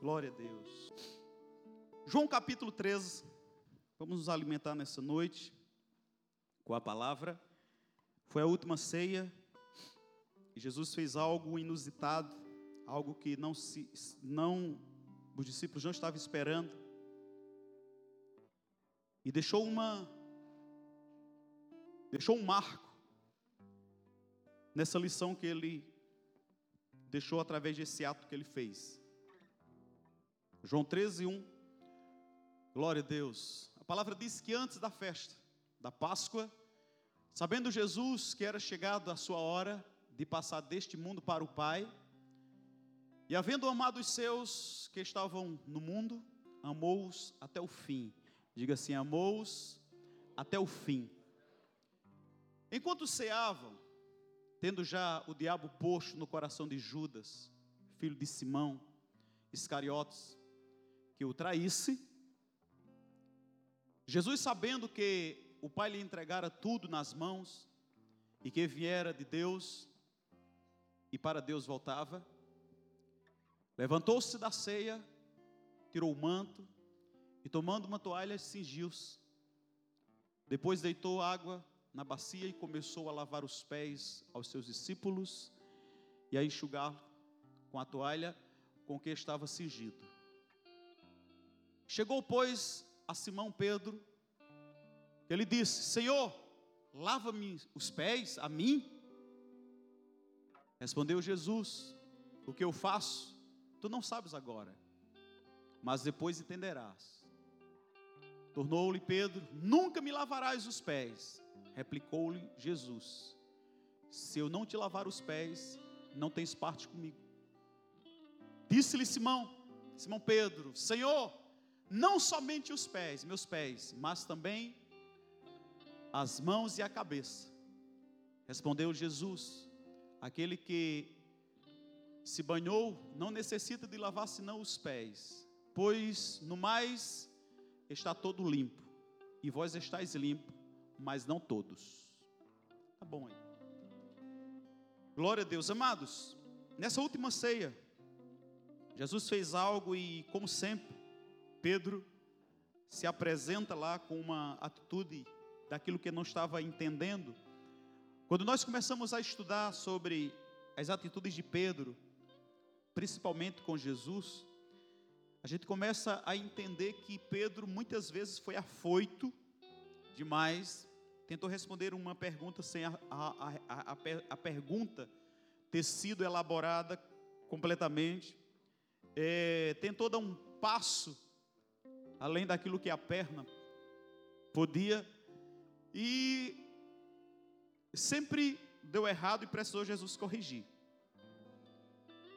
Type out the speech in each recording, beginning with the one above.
Glória a Deus. João capítulo 13. Vamos nos alimentar nessa noite com a palavra. Foi a última ceia e Jesus fez algo inusitado, algo que não se não os discípulos não estavam esperando. E deixou uma deixou um marco nessa lição que ele deixou através desse ato que ele fez. João 13, 1. Glória a Deus. A palavra diz que antes da festa da Páscoa, sabendo Jesus que era chegado a sua hora de passar deste mundo para o Pai, e havendo amado os seus que estavam no mundo, amou-os até o fim. Diga assim: amou-os até o fim. Enquanto ceavam, tendo já o diabo posto no coração de Judas, filho de Simão, Iscariotes, que o traísse, Jesus, sabendo que o Pai lhe entregara tudo nas mãos e que viera de Deus e para Deus voltava, levantou-se da ceia, tirou o manto e, tomando uma toalha, cingiu-se. Depois deitou água na bacia e começou a lavar os pés aos seus discípulos e a enxugar com a toalha com que estava cingido. Chegou, pois, a Simão Pedro, ele disse: Senhor, lava-me os pés a mim. Respondeu Jesus: O que eu faço, tu não sabes agora, mas depois entenderás. Tornou-lhe Pedro: Nunca me lavarás os pés. Replicou-lhe Jesus: Se eu não te lavar os pés, não tens parte comigo. Disse-lhe Simão, Simão Pedro: Senhor, não somente os pés, meus pés, mas também as mãos e a cabeça. Respondeu Jesus: aquele que se banhou não necessita de lavar senão os pés, pois no mais está todo limpo, e vós estáis limpo, mas não todos. Tá bom aí. Glória a Deus, amados. Nessa última ceia, Jesus fez algo e, como sempre, Pedro se apresenta lá com uma atitude daquilo que não estava entendendo. Quando nós começamos a estudar sobre as atitudes de Pedro, principalmente com Jesus, a gente começa a entender que Pedro muitas vezes foi afoito demais, tentou responder uma pergunta sem a, a, a, a pergunta ter sido elaborada completamente, é, tentou dar um passo além daquilo que a perna podia, e sempre deu errado e precisou Jesus corrigir.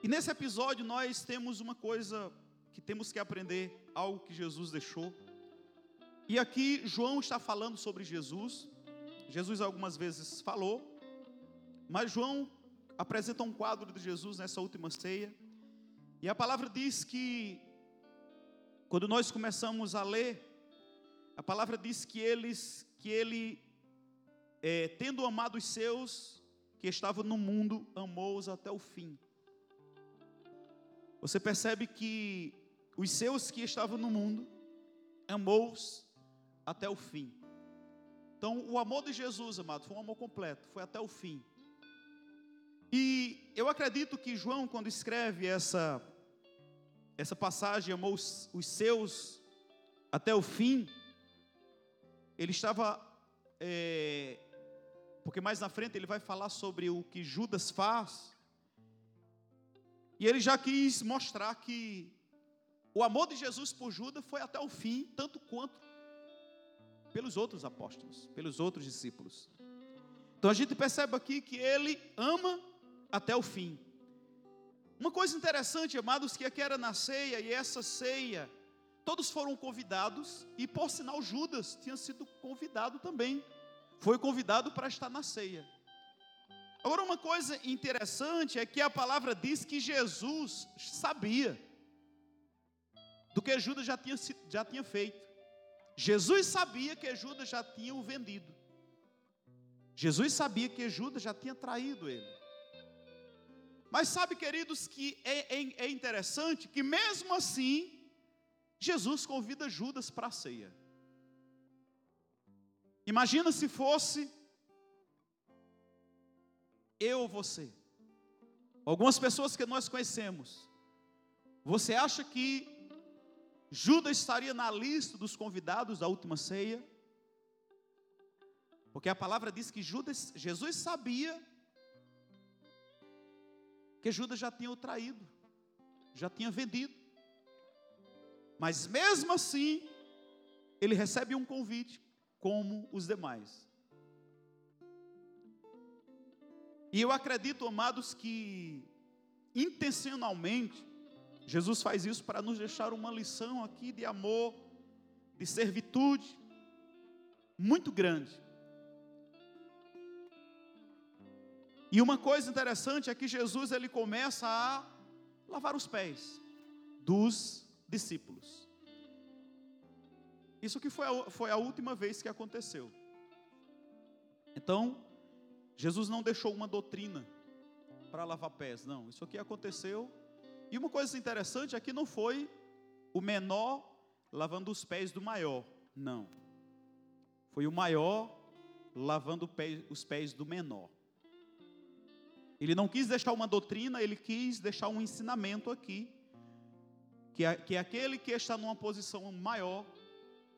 E nesse episódio nós temos uma coisa que temos que aprender, algo que Jesus deixou. E aqui João está falando sobre Jesus. Jesus algumas vezes falou, mas João apresenta um quadro de Jesus nessa última ceia. E a palavra diz que quando nós começamos a ler, a palavra diz que eles, que ele, é, tendo amado os seus que estavam no mundo, amou-os até o fim. Você percebe que os seus que estavam no mundo, amou-os até o fim. Então, o amor de Jesus, amado, foi um amor completo, foi até o fim. E eu acredito que João, quando escreve essa essa passagem amou os, seus até o fim, ele estava, é, porque mais na frente ele vai falar sobre o que Judas faz, e ele já quis mostrar que o amor de Jesus por Judas foi até o fim, tanto quanto pelos outros apóstolos, pelos outros discípulos. Então a gente percebe aqui que ele ama até o fim. Uma coisa interessante, amados, que aqui era na ceia e essa ceia, todos foram convidados e por sinal Judas tinha sido convidado também. Foi convidado para estar na ceia. Agora uma coisa interessante é que a palavra diz que Jesus sabia do que Judas já tinha, já tinha feito. Jesus sabia que Judas já tinha o vendido. Jesus sabia que Judas já tinha traído ele. Mas sabe, queridos, que é, é, é interessante que mesmo assim, Jesus convida Judas para a ceia. Imagina se fosse eu ou você. Algumas pessoas que nós conhecemos. Você acha que Judas estaria na lista dos convidados da última ceia? Porque a palavra diz que Judas, Jesus sabia que Judas já tinha o traído, já tinha vendido. Mas mesmo assim, ele recebe um convite como os demais. E eu acredito, amados, que intencionalmente Jesus faz isso para nos deixar uma lição aqui de amor, de servitude muito grande. E uma coisa interessante é que Jesus ele começa a lavar os pés dos discípulos. Isso que foi a, foi a última vez que aconteceu. Então, Jesus não deixou uma doutrina para lavar pés, não. Isso aqui aconteceu. E uma coisa interessante é que não foi o menor lavando os pés do maior, não. Foi o maior lavando os pés do menor. Ele não quis deixar uma doutrina, ele quis deixar um ensinamento aqui. Que, é, que é aquele que está numa posição maior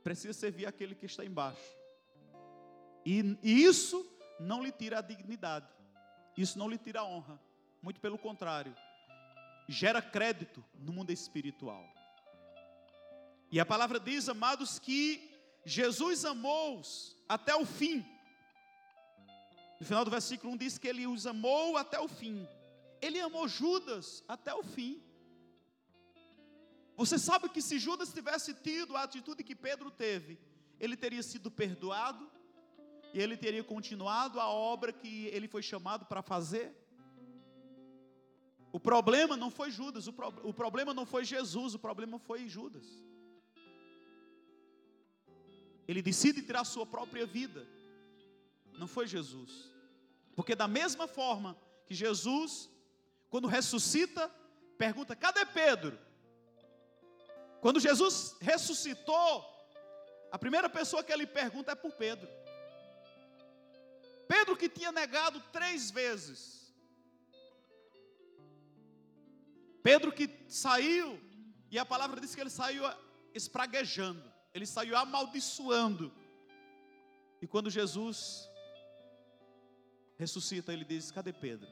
precisa servir aquele que está embaixo. E, e isso não lhe tira a dignidade, isso não lhe tira a honra, muito pelo contrário, gera crédito no mundo espiritual. E a palavra diz, amados, que Jesus amou-os até o fim. No final do versículo 1 diz que ele os amou até o fim. Ele amou Judas até o fim. Você sabe que se Judas tivesse tido a atitude que Pedro teve, ele teria sido perdoado e ele teria continuado a obra que ele foi chamado para fazer. O problema não foi Judas, o, pro, o problema não foi Jesus, o problema foi Judas. Ele decide tirar sua própria vida não foi Jesus. Porque da mesma forma que Jesus, quando ressuscita, pergunta: cadê Pedro? Quando Jesus ressuscitou, a primeira pessoa que ele pergunta é por Pedro. Pedro que tinha negado três vezes. Pedro que saiu, e a palavra diz que ele saiu espraguejando, ele saiu amaldiçoando. E quando Jesus ressuscita, ele diz: Cadê Pedro?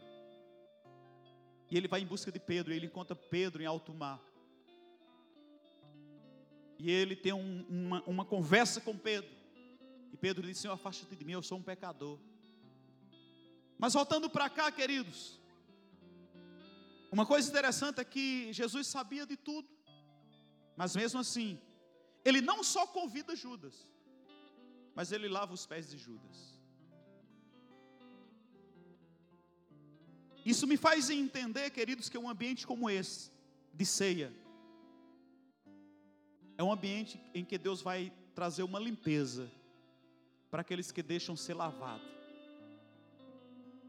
E ele vai em busca de Pedro, e ele encontra Pedro em alto mar. E ele tem um, uma, uma conversa com Pedro. E Pedro diz: Senhor, afasta-te de mim, eu sou um pecador. Mas voltando para cá, queridos, uma coisa interessante é que Jesus sabia de tudo, mas mesmo assim, ele não só convida Judas, mas ele lava os pés de Judas. Isso me faz entender, queridos, que um ambiente como esse, de ceia, é um ambiente em que Deus vai trazer uma limpeza para aqueles que deixam ser lavados.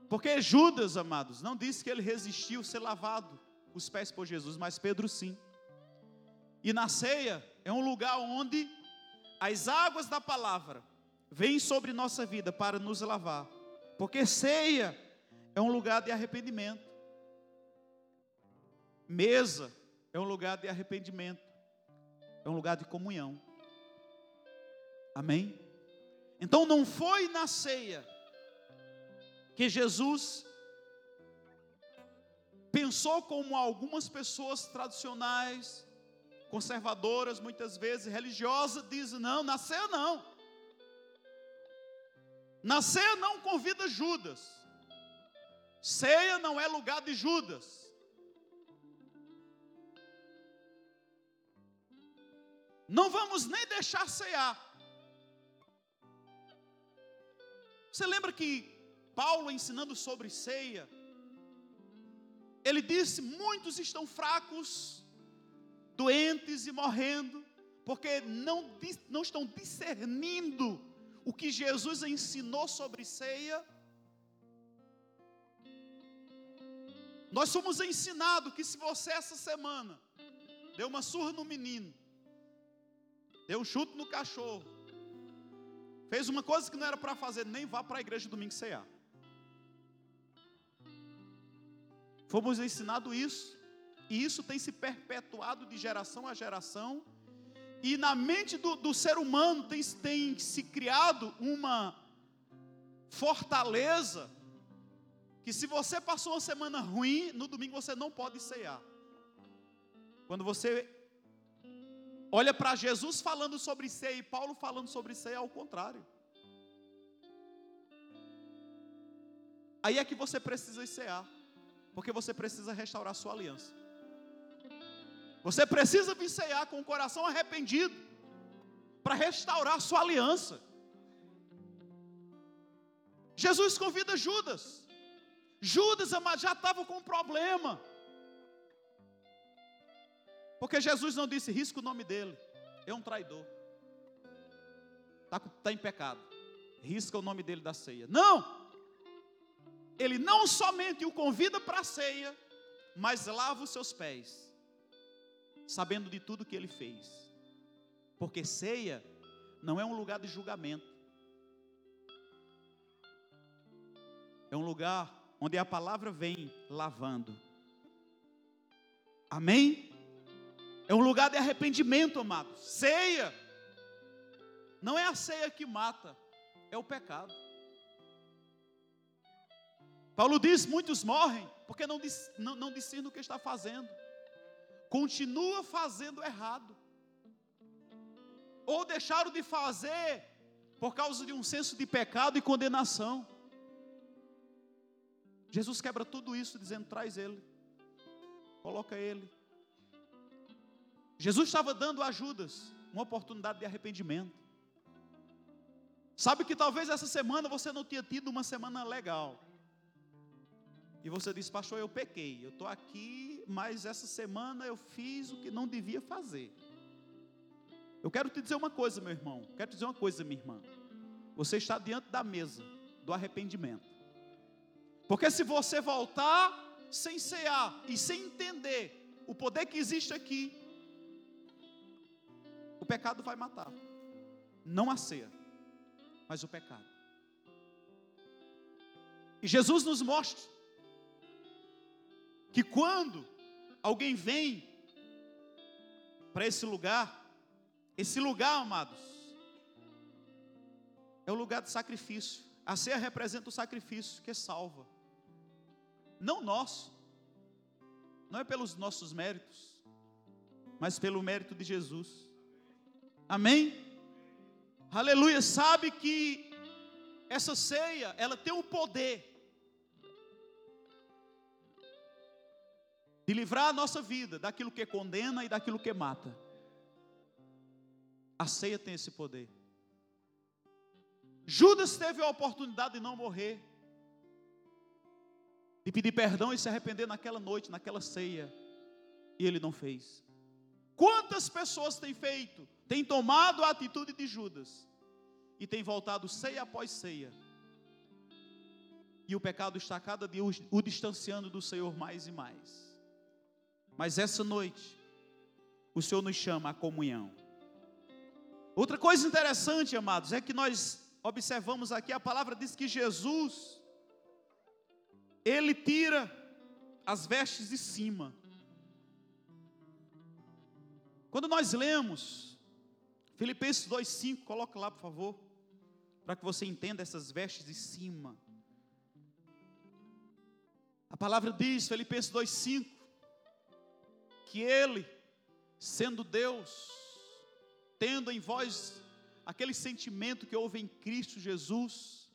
Porque Judas, amados, não disse que ele resistiu ser lavado os pés por Jesus, mas Pedro sim. E na ceia é um lugar onde as águas da palavra vêm sobre nossa vida para nos lavar. Porque ceia é um lugar de arrependimento. Mesa é um lugar de arrependimento. É um lugar de comunhão. Amém? Então não foi na ceia que Jesus pensou como algumas pessoas tradicionais, conservadoras, muitas vezes religiosas, dizem: não, na ceia não. Na ceia não convida Judas. Ceia não é lugar de Judas. Não vamos nem deixar cear. Você lembra que Paulo ensinando sobre ceia, ele disse: muitos estão fracos, doentes e morrendo, porque não, não estão discernindo o que Jesus ensinou sobre ceia Nós somos ensinados que se você essa semana deu uma surra no menino, deu um chute no cachorro, fez uma coisa que não era para fazer, nem vá para a igreja domingo cear. Fomos ensinados isso, e isso tem se perpetuado de geração a geração, e na mente do, do ser humano tem, tem se criado uma fortaleza, que se você passou uma semana ruim, no domingo você não pode cear. Quando você olha para Jesus falando sobre ceia e Paulo falando sobre ceia, é ao contrário. Aí é que você precisa cear, porque você precisa restaurar sua aliança. Você precisa vir cear com o coração arrependido, para restaurar sua aliança. Jesus convida Judas. Judas já estava com um problema. Porque Jesus não disse, risca o nome dele. É um traidor. Está tá em pecado. Risca o nome dele da ceia. Não! Ele não somente o convida para a ceia, mas lava os seus pés, sabendo de tudo que ele fez. Porque ceia não é um lugar de julgamento. É um lugar onde a palavra vem lavando. Amém? É um lugar de arrependimento, amados. Ceia. Não é a ceia que mata, é o pecado. Paulo diz: muitos morrem porque não, não, não discernem o que está fazendo, continua fazendo errado, ou deixaram de fazer por causa de um senso de pecado e condenação. Jesus quebra tudo isso dizendo: traz ele, coloca ele. Jesus estava dando a Judas uma oportunidade de arrependimento. Sabe que talvez essa semana você não tenha tido uma semana legal. E você diz, pastor, eu pequei, eu estou aqui, mas essa semana eu fiz o que não devia fazer. Eu quero te dizer uma coisa, meu irmão, quero te dizer uma coisa, minha irmã. Você está diante da mesa do arrependimento. Porque se você voltar sem cear e sem entender o poder que existe aqui, o pecado vai matar. Não a ceia, mas o pecado. E Jesus nos mostra que quando alguém vem para esse lugar, esse lugar, amados, é o lugar de sacrifício. A ceia representa o sacrifício que salva não nosso, não é pelos nossos méritos, mas pelo mérito de Jesus. Amém? Aleluia. Sabe que essa ceia, ela tem o poder de livrar a nossa vida daquilo que condena e daquilo que mata. A ceia tem esse poder. Judas teve a oportunidade de não morrer de pedir perdão e se arrepender naquela noite, naquela ceia, e ele não fez. Quantas pessoas têm feito, têm tomado a atitude de Judas e têm voltado ceia após ceia, e o pecado está cada dia o distanciando do Senhor mais e mais. Mas essa noite, o Senhor nos chama à comunhão. Outra coisa interessante, amados, é que nós observamos aqui, a palavra diz que Jesus ele tira as vestes de cima. Quando nós lemos Filipenses 2:5, coloca lá, por favor, para que você entenda essas vestes de cima. A palavra diz, Filipenses 2:5, que ele, sendo Deus, tendo em vós aquele sentimento que houve em Cristo Jesus.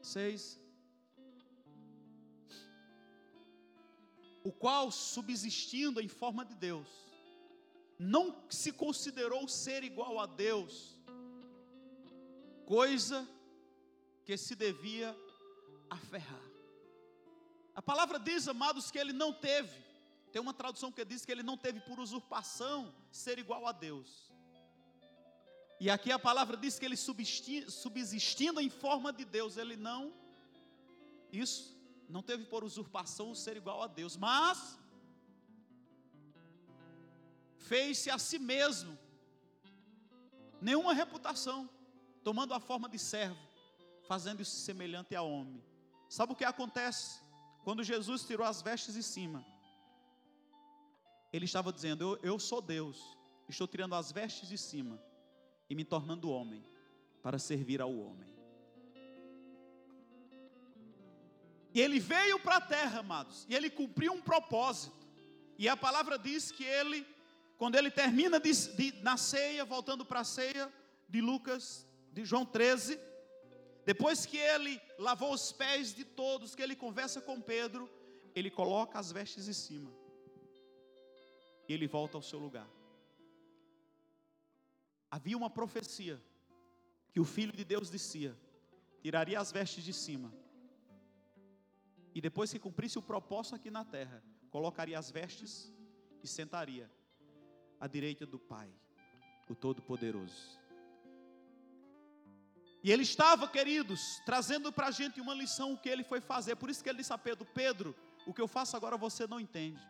Seis. O qual, subsistindo em forma de Deus, não se considerou ser igual a Deus, coisa que se devia aferrar. A palavra diz, amados, que ele não teve, tem uma tradução que diz que ele não teve por usurpação ser igual a Deus. E aqui a palavra diz que ele subsistindo em forma de Deus, ele não, isso não teve por usurpação o ser igual a Deus, mas fez-se a si mesmo nenhuma reputação, tomando a forma de servo, fazendo-se semelhante a homem. Sabe o que acontece? Quando Jesus tirou as vestes de cima, ele estava dizendo: eu, eu sou Deus, estou tirando as vestes de cima e me tornando homem, para servir ao homem. E ele veio para a terra, amados, e ele cumpriu um propósito. E a palavra diz que ele, quando ele termina de, de, na ceia, voltando para a ceia de Lucas, de João 13, depois que ele lavou os pés de todos, que ele conversa com Pedro, ele coloca as vestes em cima. E ele volta ao seu lugar. Havia uma profecia que o filho de Deus dizia: tiraria as vestes de cima e depois que cumprisse o propósito aqui na terra, colocaria as vestes e sentaria à direita do Pai, o Todo-Poderoso. E ele estava, queridos, trazendo para a gente uma lição o que ele foi fazer. Por isso que ele disse a Pedro: Pedro, o que eu faço agora você não entende,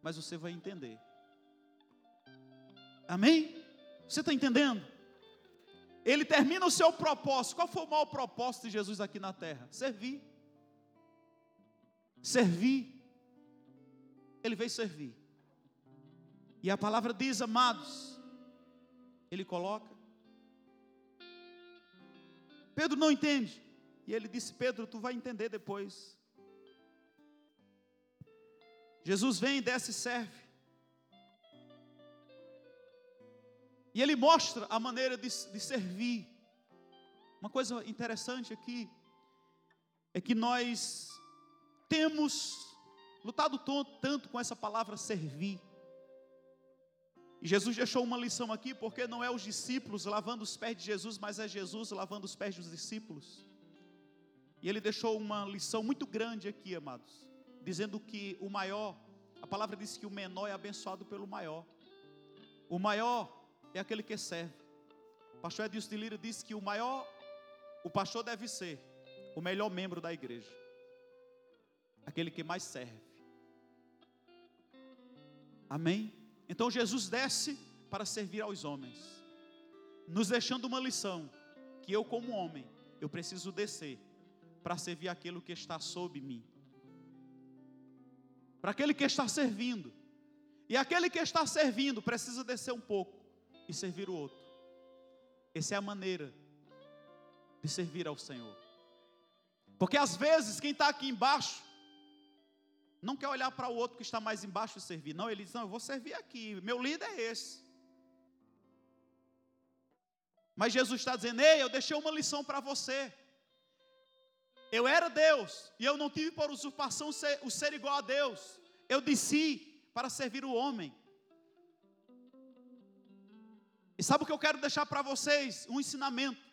mas você vai entender. Amém? Você está entendendo? Ele termina o seu propósito. Qual foi o maior propósito de Jesus aqui na terra? Servir servir. Ele veio servir. E a palavra diz, amados, ele coloca. Pedro não entende. E ele disse: Pedro, tu vai entender depois. Jesus vem, desce e serve. E ele mostra a maneira de, de servir. Uma coisa interessante aqui é que nós temos lutado tanto com essa palavra servir. E Jesus deixou uma lição aqui, porque não é os discípulos lavando os pés de Jesus, mas é Jesus lavando os pés dos discípulos. E ele deixou uma lição muito grande aqui, amados, dizendo que o maior, a palavra diz que o menor é abençoado pelo maior. O maior é aquele que serve. O pastor Edilson de Lira disse que o maior, o pastor deve ser o melhor membro da igreja aquele que mais serve. Amém? Então Jesus desce para servir aos homens, nos deixando uma lição: que eu, como homem, eu preciso descer para servir aquilo que está sob mim, para aquele que está servindo, e aquele que está servindo precisa descer um pouco e servir o outro. Essa é a maneira de servir ao Senhor. Porque às vezes quem está aqui embaixo não quer olhar para o outro que está mais embaixo e servir. Não, ele diz: Não, eu vou servir aqui. Meu líder é esse. Mas Jesus está dizendo: Ei, eu deixei uma lição para você. Eu era Deus e eu não tive por usurpação o ser igual a Deus. Eu desci para servir o homem. E sabe o que eu quero deixar para vocês? Um ensinamento.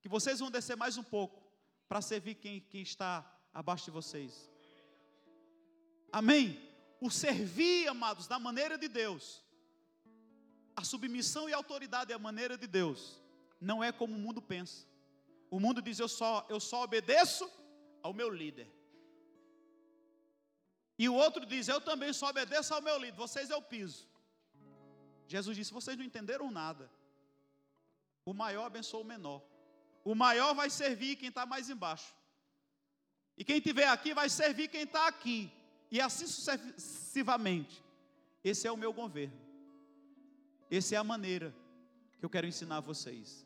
Que vocês vão descer mais um pouco para servir quem, quem está abaixo de vocês. Amém? O servir, amados, da maneira de Deus, a submissão e a autoridade é a maneira de Deus, não é como o mundo pensa. O mundo diz: eu só, eu só obedeço ao meu líder. E o outro diz: eu também só obedeço ao meu líder, vocês é o piso. Jesus disse: vocês não entenderam nada. O maior abençoa o menor. O maior vai servir quem está mais embaixo. E quem estiver aqui vai servir quem está aqui e assim sucessivamente. Esse é o meu governo. Essa é a maneira que eu quero ensinar a vocês.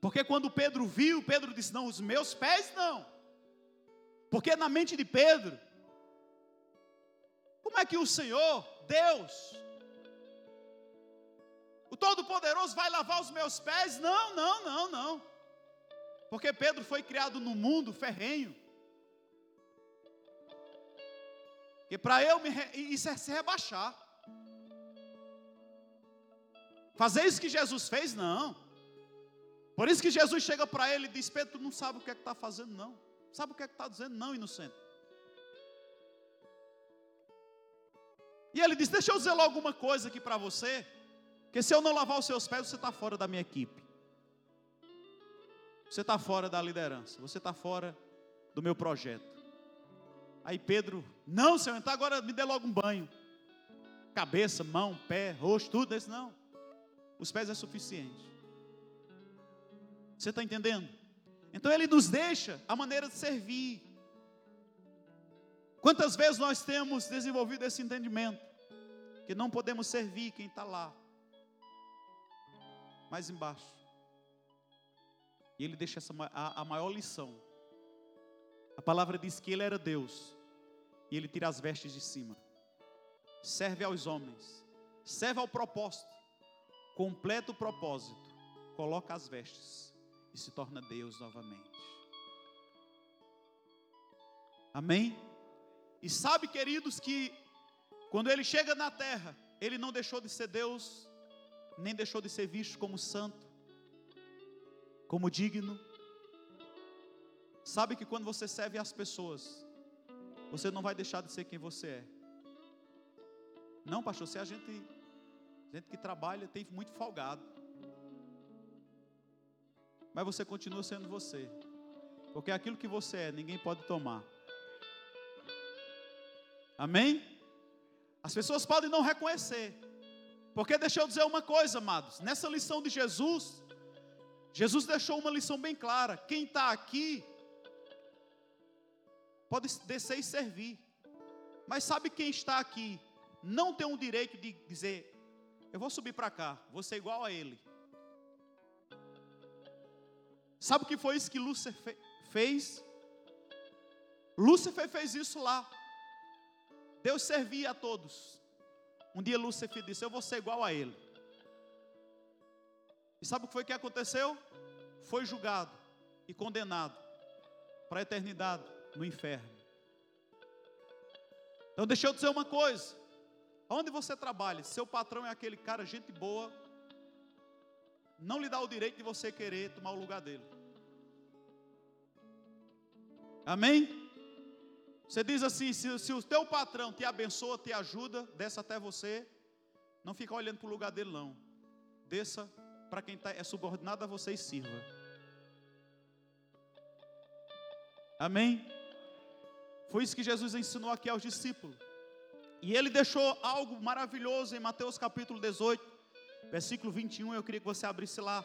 Porque quando Pedro viu, Pedro disse: Não, os meus pés não. Porque na mente de Pedro, como é que o Senhor, Deus, o Todo-Poderoso vai lavar os meus pés? Não, não, não, não. Porque Pedro foi criado no mundo ferrenho. Porque para eu me. Isso é se rebaixar. Fazer isso que Jesus fez, não. Por isso que Jesus chega para ele e diz: Pedro, tu não sabe o que é que está fazendo, não. Sabe o que é que está dizendo, não, inocente. E ele diz: Deixa eu dizer logo uma coisa aqui para você. Que se eu não lavar os seus pés, você está fora da minha equipe. Você está fora da liderança. Você está fora do meu projeto. Aí Pedro, não, Senhor, então agora me dê logo um banho. Cabeça, mão, pé, rosto, tudo. Esse não. Os pés é suficiente. Você está entendendo? Então ele nos deixa a maneira de servir. Quantas vezes nós temos desenvolvido esse entendimento? Que não podemos servir quem está lá, mais embaixo. E ele deixa essa, a, a maior lição. A palavra diz que ele era Deus, e ele tira as vestes de cima, serve aos homens, serve ao propósito, completa o propósito, coloca as vestes e se torna Deus novamente. Amém? E sabe, queridos, que quando ele chega na terra, ele não deixou de ser Deus, nem deixou de ser visto como santo, como digno. Sabe que quando você serve as pessoas, você não vai deixar de ser quem você é. Não, pastor, se a gente, gente que trabalha tem muito folgado. Mas você continua sendo você. Porque aquilo que você é, ninguém pode tomar. Amém? As pessoas podem não reconhecer. Porque deixa eu dizer uma coisa, amados. Nessa lição de Jesus, Jesus deixou uma lição bem clara. Quem está aqui pode descer e servir. Mas sabe quem está aqui? Não tem o direito de dizer, eu vou subir para cá, vou ser igual a ele. Sabe o que foi isso que Lúcifer fez? Lúcifer fez isso lá. Deus servia a todos. Um dia Lúcifer disse: Eu vou ser igual a ele. E sabe o que foi que aconteceu? Foi julgado e condenado para a eternidade no inferno. Então deixa eu dizer uma coisa. Onde você trabalha, seu patrão é aquele cara, gente boa, não lhe dá o direito de você querer tomar o lugar dele. Amém? Você diz assim: se, se o teu patrão te abençoa, te ajuda, desça até você, não fica olhando para o lugar dele, não. Desça para quem tá, é subordinado a você e sirva. Amém? Foi isso que Jesus ensinou aqui aos discípulos. E ele deixou algo maravilhoso em Mateus capítulo 18, versículo 21. Eu queria que você abrisse lá,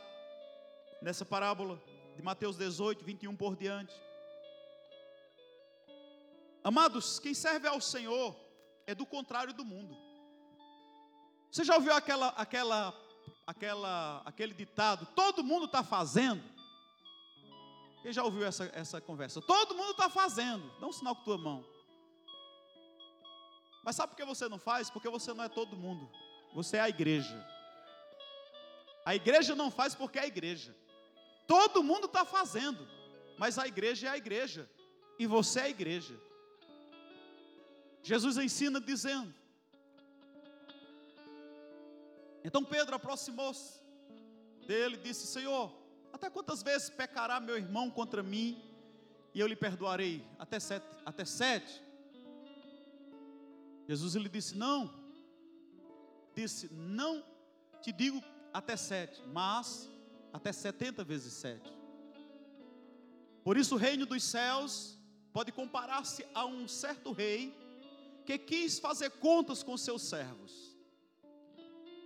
nessa parábola de Mateus 18, 21 por diante. Amados, quem serve ao Senhor é do contrário do mundo. Você já ouviu aquela, aquela, aquela, aquele ditado? Todo mundo está fazendo. Quem já ouviu essa, essa conversa? Todo mundo está fazendo. Dá um sinal com tua mão. Mas sabe por que você não faz? Porque você não é todo mundo. Você é a igreja. A igreja não faz porque é a igreja. Todo mundo está fazendo. Mas a igreja é a igreja. E você é a igreja. Jesus ensina dizendo. Então Pedro aproximou-se dele e disse: Senhor, até quantas vezes pecará meu irmão contra mim e eu lhe perdoarei? Até sete. Até sete. Jesus lhe disse: Não. Disse: Não te digo até sete, mas até setenta vezes sete. Por isso o reino dos céus pode comparar-se a um certo rei que quis fazer contas com seus servos.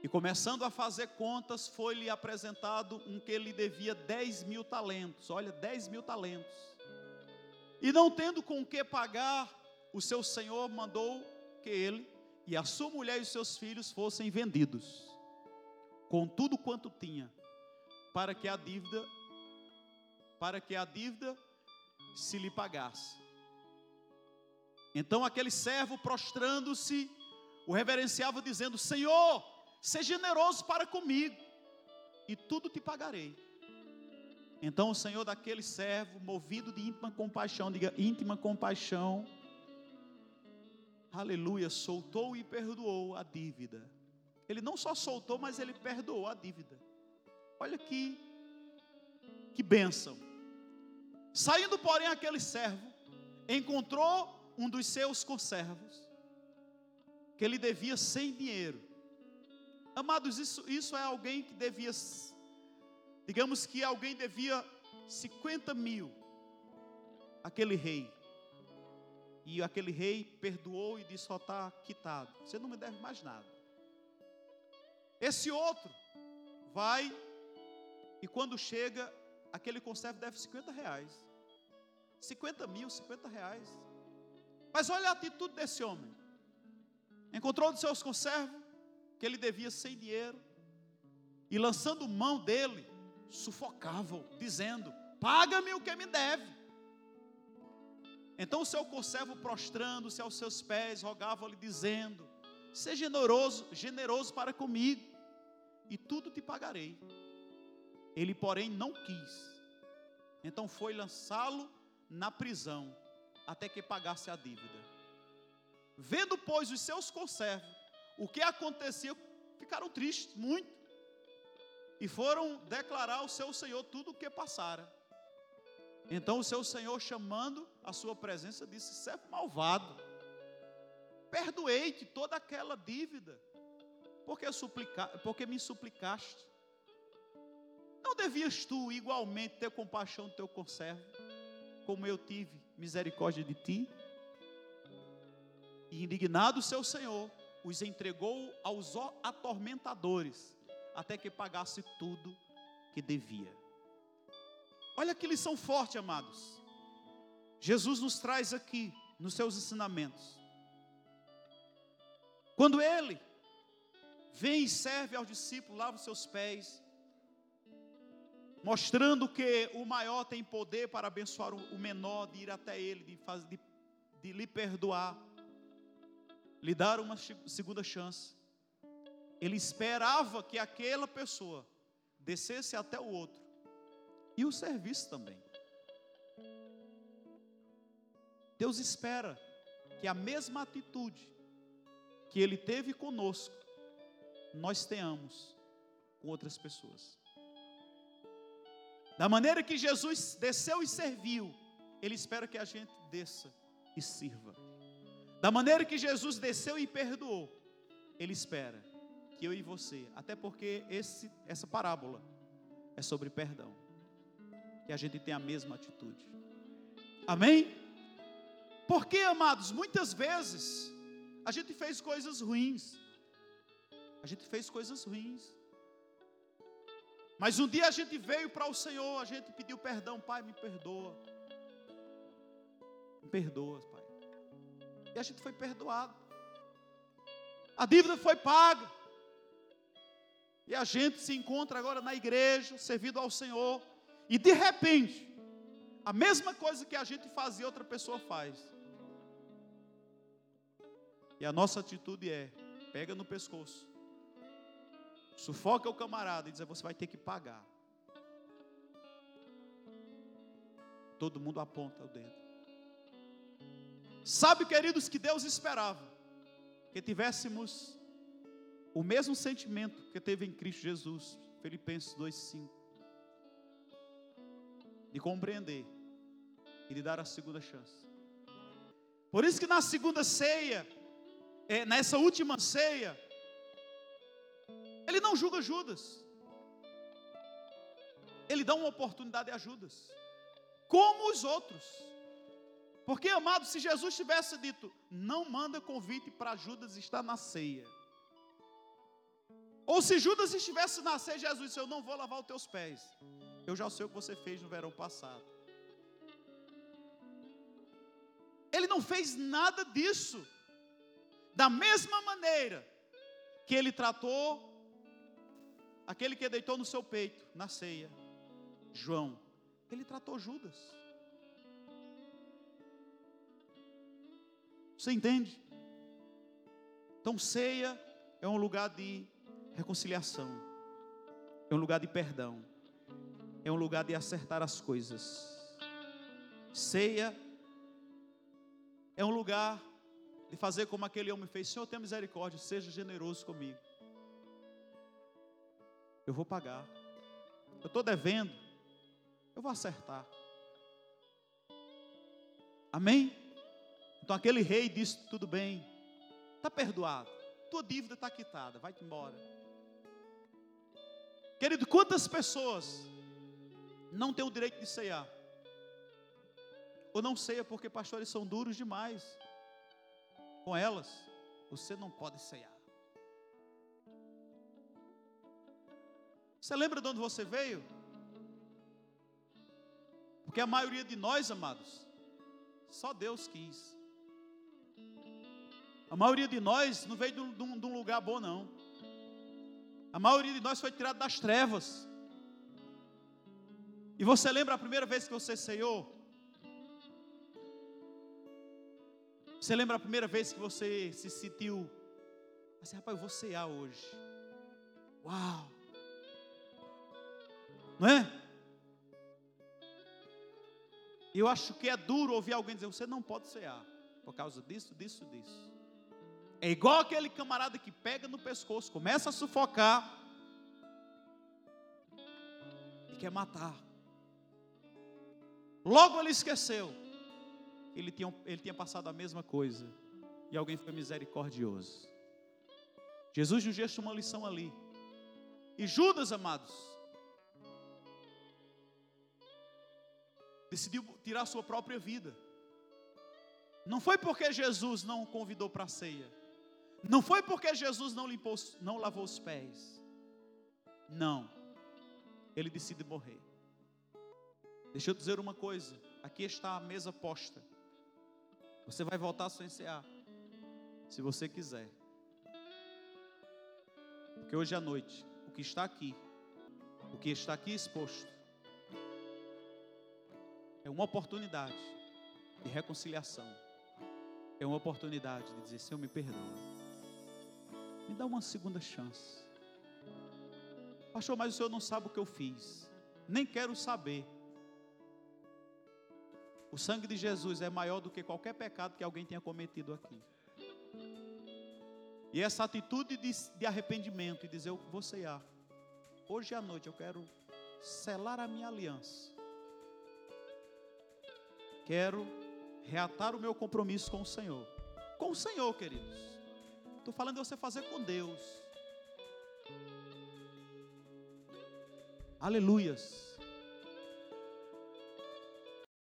E começando a fazer contas, foi-lhe apresentado um que lhe devia 10 mil talentos. Olha, 10 mil talentos. E não tendo com que pagar, o seu senhor mandou que ele e a sua mulher e os seus filhos fossem vendidos, com tudo quanto tinha, para que a dívida, para que a dívida se lhe pagasse. Então aquele servo prostrando-se, o reverenciava dizendo: Senhor, seja generoso para comigo, e tudo te pagarei. Então o Senhor daquele servo, movido de íntima compaixão, diga íntima compaixão, aleluia, soltou e perdoou a dívida. Ele não só soltou, mas ele perdoou a dívida. Olha que, que bênção. Saindo, porém, aquele servo, encontrou um dos seus conservos, que ele devia sem dinheiro. Amados, isso, isso é alguém que devia, digamos que alguém devia 50 mil, aquele rei. E aquele rei perdoou e disse: Só está quitado. Você não me deve mais nada. Esse outro vai e quando chega, aquele conservo deve 50 reais. 50 mil, 50 reais. Mas olha a atitude desse homem. Encontrou dos seus conservos que ele devia sem dinheiro. E lançando mão dele, sufocavam, dizendo: Paga-me o que me deve. Então o seu conservo, prostrando-se aos seus pés, rogava-lhe, dizendo: Seja generoso, generoso para comigo, e tudo te pagarei. Ele, porém, não quis. Então foi lançá-lo na prisão, até que pagasse a dívida. Vendo, pois, os seus conservos, o que acontecia, ficaram tristes, muito, e foram declarar ao seu senhor tudo o que passara. Então o seu senhor, chamando a sua presença, disse: servo malvado, perdoei-te toda aquela dívida, porque, suplica, porque me suplicaste. Não devias tu igualmente ter compaixão do teu conservo, como eu tive misericórdia de ti? E indignado o seu senhor, os entregou aos atormentadores, até que pagasse tudo que devia. Olha que lição forte, amados. Jesus nos traz aqui nos seus ensinamentos. Quando ele vem e serve aos discípulos, lava os seus pés, mostrando que o maior tem poder para abençoar o menor, de ir até ele, de, fazer, de, de lhe perdoar, lhe dar uma segunda chance. Ele esperava que aquela pessoa descesse até o outro e o serviço também. Deus espera que a mesma atitude que Ele teve conosco, nós tenhamos com outras pessoas. Da maneira que Jesus desceu e serviu, Ele espera que a gente desça e sirva. Da maneira que Jesus desceu e perdoou, Ele espera que eu e você, até porque esse, essa parábola é sobre perdão que a gente tenha a mesma atitude. Amém? Porque, amados, muitas vezes a gente fez coisas ruins. A gente fez coisas ruins. Mas um dia a gente veio para o Senhor, a gente pediu perdão, Pai, me perdoa. Me perdoa. E a gente foi perdoado. A dívida foi paga. E a gente se encontra agora na igreja, servindo ao Senhor. E de repente, a mesma coisa que a gente fazia, outra pessoa faz. E a nossa atitude é: pega no pescoço, sufoca o camarada e diz: você vai ter que pagar. Todo mundo aponta o dedo. Sabe, queridos, que Deus esperava que tivéssemos o mesmo sentimento que teve em Cristo Jesus, Filipenses 2,5 de compreender e de dar a segunda chance. Por isso que na segunda ceia, é, nessa última ceia, ele não julga Judas. Ele dá uma oportunidade a Judas, como os outros. Porque, amado, se Jesus tivesse dito, não manda convite para Judas estar na ceia. Ou se Judas estivesse na ceia, Jesus disse, eu não vou lavar os teus pés. Eu já sei o que você fez no verão passado. Ele não fez nada disso. Da mesma maneira que ele tratou aquele que deitou no seu peito na ceia, João, ele tratou Judas. Você entende? Então, ceia é um lugar de reconciliação, é um lugar de perdão é um lugar de acertar as coisas. Ceia é um lugar de fazer como aquele homem fez: Senhor, tenha misericórdia, seja generoso comigo. Eu vou pagar. Eu estou devendo. Eu vou acertar. Amém? Então aquele rei disse: Tudo bem, está perdoado. Tua dívida está quitada, vai-te embora. Querido, quantas pessoas não tem o direito de ceiar. Ou não ceia porque pastores são duros demais com elas. Você não pode ceiar. Você lembra de onde você veio? Porque a maioria de nós, amados, só Deus quis. A maioria de nós não veio de um, de um lugar bom, não. A maioria de nós foi tirado das trevas. E você lembra a primeira vez que você ceiou? Você lembra a primeira vez que você se sentiu assim, rapaz, eu vou cear hoje. Uau! Não é? Eu acho que é duro ouvir alguém dizer: você não pode cear, por causa disso, disso, disso. É igual aquele camarada que pega no pescoço, começa a sufocar e quer matar. Logo ele esqueceu. Ele tinha, ele tinha passado a mesma coisa. E alguém foi misericordioso. Jesus nos deixa uma lição ali. E Judas, amados, decidiu tirar sua própria vida. Não foi porque Jesus não o convidou para a ceia. Não foi porque Jesus não limpou, não lavou os pés. Não. Ele decide morrer. Deixa eu dizer uma coisa. Aqui está a mesa posta. Você vai voltar a cear. Se você quiser. Porque hoje à noite, o que está aqui, o que está aqui exposto, é uma oportunidade de reconciliação. É uma oportunidade de dizer: Senhor, me perdoa. Me dá uma segunda chance. Pastor, mas o senhor não sabe o que eu fiz. Nem quero saber. O sangue de Jesus é maior do que qualquer pecado que alguém tenha cometido aqui. E essa atitude de, de arrependimento e dizer: Eu vou ceiar. Hoje à noite eu quero selar a minha aliança quero reatar o meu compromisso com o Senhor. Com o Senhor, queridos. Estou falando de você fazer com Deus. Aleluias.